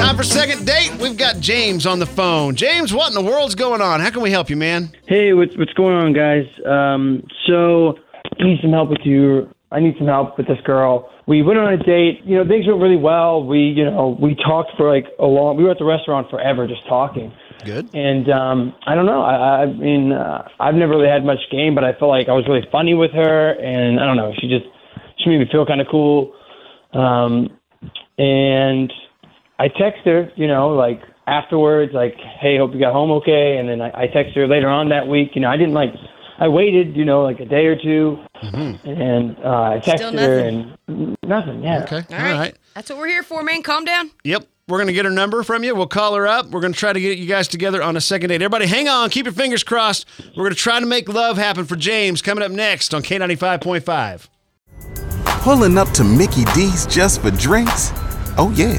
Time for second date. We've got James on the phone. James, what in the world's going on? How can we help you, man? Hey, what's what's going on, guys? Um, so I need some help with you. I need some help with this girl. We went on a date. You know, things went really well. We, you know, we talked for like a long. We were at the restaurant forever, just talking. Good. And um, I don't know. I, I mean, uh, I've never really had much game, but I felt like I was really funny with her, and I don't know. She just she made me feel kind of cool. Um, and I text her, you know, like afterwards, like, "Hey, hope you got home okay." And then I, I text her later on that week. You know, I didn't like. I waited, you know, like a day or 2 and uh, I texted her nothing. and nothing. Yeah. Okay. All right. That's what we're here for, man. Calm down. Yep. We're going to get her number from you. We'll call her up. We're going to try to get you guys together on a second date. Everybody, hang on. Keep your fingers crossed. We're going to try to make love happen for James coming up next on K95.5. Pulling up to Mickey D's just for drinks? Oh, yeah,